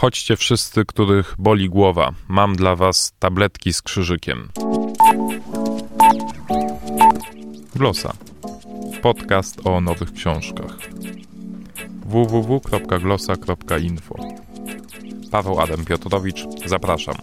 Chodźcie wszyscy, których boli głowa. Mam dla was tabletki z krzyżykiem. Glosa. Podcast o nowych książkach. www.glosa.info Paweł Adam Piotrowicz, zapraszam.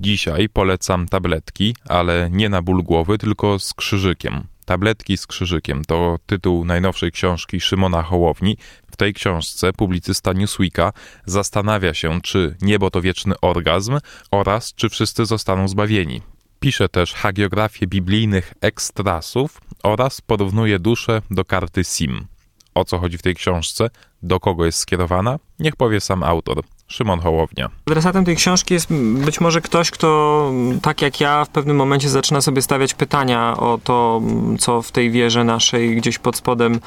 Dzisiaj polecam tabletki, ale nie na ból głowy, tylko z krzyżykiem. Tabletki z krzyżykiem to tytuł najnowszej książki Szymona Hołowni. W tej książce publicysta Newsweeka zastanawia się, czy niebo to wieczny orgazm oraz czy wszyscy zostaną zbawieni. Pisze też hagiografię biblijnych ekstrasów oraz porównuje duszę do karty SIM. O co chodzi w tej książce? Do kogo jest skierowana? Niech powie sam autor. Szymon Hołownia. Adresatem tej książki jest być może ktoś, kto tak jak ja w pewnym momencie zaczyna sobie stawiać pytania o to, co w tej wierze naszej gdzieś pod spodem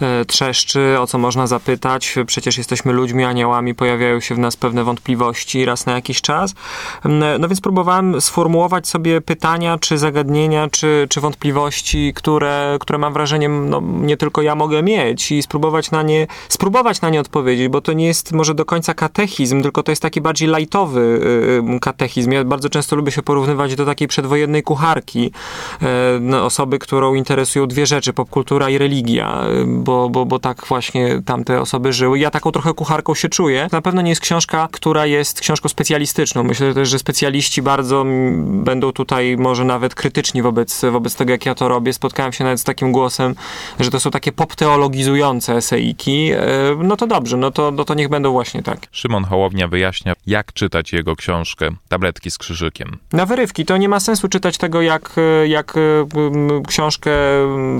e, trzeszczy, o co można zapytać. Przecież jesteśmy ludźmi, aniołami, pojawiają się w nas pewne wątpliwości raz na jakiś czas. No więc próbowałem sformułować sobie pytania, czy zagadnienia, czy, czy wątpliwości, które, które mam wrażenie, no, nie tylko ja mogę mieć i spróbować na nie, spróbować na nie odpowiedzieć, bo to nie jest może do końca katechizm, katechizm, tylko to jest taki bardziej lajtowy y, y, katechizm. Ja bardzo często lubię się porównywać do takiej przedwojennej kucharki, y, no, osoby, którą interesują dwie rzeczy, popkultura i religia, bo, bo, bo tak właśnie tamte osoby żyły. Ja taką trochę kucharką się czuję. Na pewno nie jest książka, która jest książką specjalistyczną. Myślę też, że specjaliści bardzo będą tutaj może nawet krytyczni wobec, wobec tego, jak ja to robię. Spotkałem się nawet z takim głosem, że to są takie popteologizujące eseiki. No to dobrze, no to, no to niech będą właśnie tak. Szymon Hołownia wyjaśnia, jak czytać jego książkę Tabletki z krzyżykiem. Na wyrywki. To nie ma sensu czytać tego jak, jak książkę,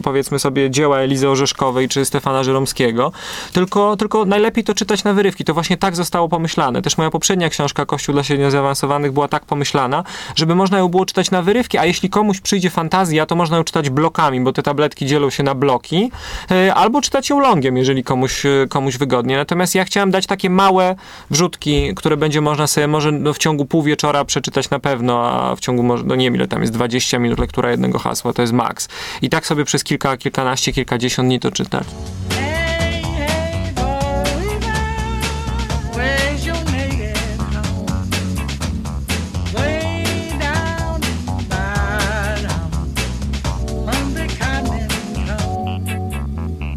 powiedzmy sobie, dzieła Elizy Orzeszkowej czy Stefana Żeromskiego, tylko, tylko najlepiej to czytać na wyrywki. To właśnie tak zostało pomyślane. Też moja poprzednia książka Kościół dla średnio zaawansowanych była tak pomyślana, żeby można ją było czytać na wyrywki, a jeśli komuś przyjdzie fantazja, to można ją czytać blokami, bo te tabletki dzielą się na bloki, e, albo czytać ją longiem, jeżeli komuś, komuś wygodnie. Natomiast ja chciałem dać takie małe wrzuty które będzie można sobie może no, w ciągu pół wieczora przeczytać na pewno, a w ciągu, może, no nie wiem ile tam jest, 20 minut lektura jednego hasła, to jest maks. I tak sobie przez kilka, kilkanaście, kilkadziesiąt dni to czytać.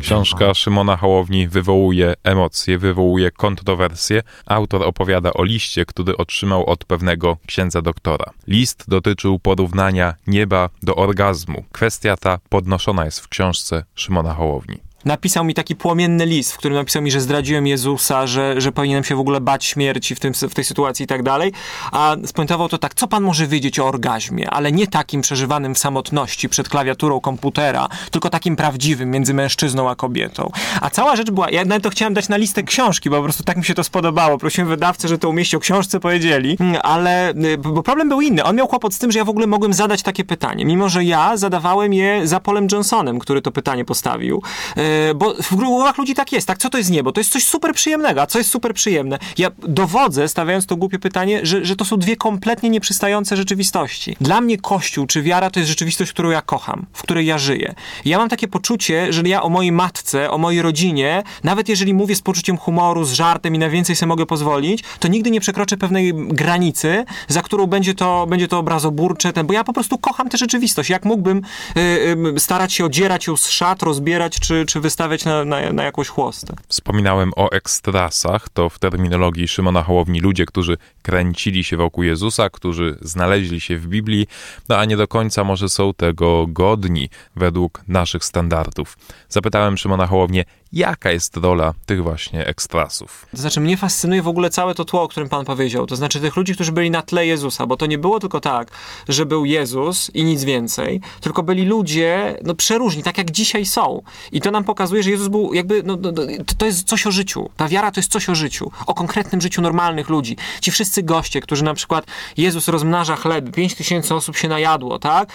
Książka Szymona Hołowni wywołuje emocje, wywołuje kontrowersje. Autor opowiada o liście, który otrzymał od pewnego księdza doktora. List dotyczył porównania nieba do orgazmu. Kwestia ta podnoszona jest w książce Szymona Hołowni napisał mi taki płomienny list, w którym napisał mi, że zdradziłem Jezusa, że, że powinienem się w ogóle bać śmierci w, tym, w tej sytuacji i tak dalej. A spuentował to tak, co pan może wiedzieć o orgazmie, ale nie takim przeżywanym w samotności przed klawiaturą komputera, tylko takim prawdziwym między mężczyzną a kobietą. A cała rzecz była, ja nawet to chciałem dać na listę książki, bo po prostu tak mi się to spodobało. Prosiłem wydawcę, że to umieści o książce powiedzieli, ale y, bo problem był inny. On miał kłopot z tym, że ja w ogóle mogłem zadać takie pytanie, mimo że ja zadawałem je za Polem Johnsonem, który to pytanie postawił. Y, bo w głowach ludzi tak jest, tak? Co to jest niebo? To jest coś super przyjemnego, a co jest super przyjemne? Ja dowodzę, stawiając to głupie pytanie, że, że to są dwie kompletnie nieprzystające rzeczywistości. Dla mnie Kościół czy wiara to jest rzeczywistość, którą ja kocham, w której ja żyję. Ja mam takie poczucie, że ja o mojej matce, o mojej rodzinie, nawet jeżeli mówię z poczuciem humoru, z żartem i na więcej sobie mogę pozwolić, to nigdy nie przekroczę pewnej granicy, za którą będzie to, będzie to obrazoburcze, ten, bo ja po prostu kocham tę rzeczywistość. Jak mógłbym y, y, starać się odzierać ją z szat, rozbierać czy, czy wystawiać na, na, na jakąś chłostę. Wspominałem o ekstrasach, to w terminologii Szymona Hołowni ludzie, którzy kręcili się wokół Jezusa, którzy znaleźli się w Biblii, no a nie do końca może są tego godni według naszych standardów. Zapytałem Szymona Hołownię, jaka jest rola tych właśnie ekstrasów. To znaczy, mnie fascynuje w ogóle całe to tło, o którym pan powiedział. To znaczy tych ludzi, którzy byli na tle Jezusa, bo to nie było tylko tak, że był Jezus i nic więcej, tylko byli ludzie, no przeróżni, tak jak dzisiaj są. I to nam pokazuje, że Jezus był jakby, no, no, no to jest coś o życiu. Ta wiara to jest coś o życiu. O konkretnym życiu normalnych ludzi. Ci wszyscy goście, którzy na przykład Jezus rozmnaża chleb, pięć tysięcy osób się najadło, tak?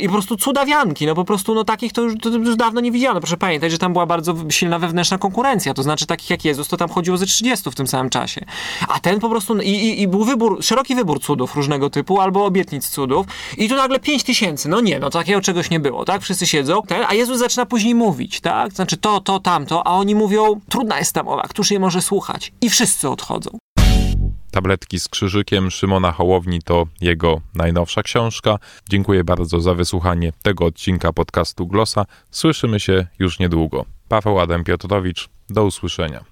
I po prostu cudawianki, no po prostu, no takich to już, to już dawno nie widziano. Proszę pamiętać, że tam była bardzo silna wewnętrzna konkurencja, to znaczy takich jak Jezus, to tam chodziło ze 30 w tym samym czasie. A ten po prostu, i, i, i był wybór, szeroki wybór cudów różnego typu, albo obietnic cudów i tu nagle 5 tysięcy, no nie, no takiego czegoś nie było, tak? Wszyscy siedzą, ten, a Jezus zaczyna później mówić, tak? Znaczy to, to, tamto, a oni mówią, trudna jest ta mowa, któż je może słuchać? I wszyscy odchodzą. Tabletki z krzyżykiem Szymona Hołowni to jego najnowsza książka. Dziękuję bardzo za wysłuchanie tego odcinka podcastu Glosa. Słyszymy się już niedługo. Paweł Adam Piotrowicz, do usłyszenia.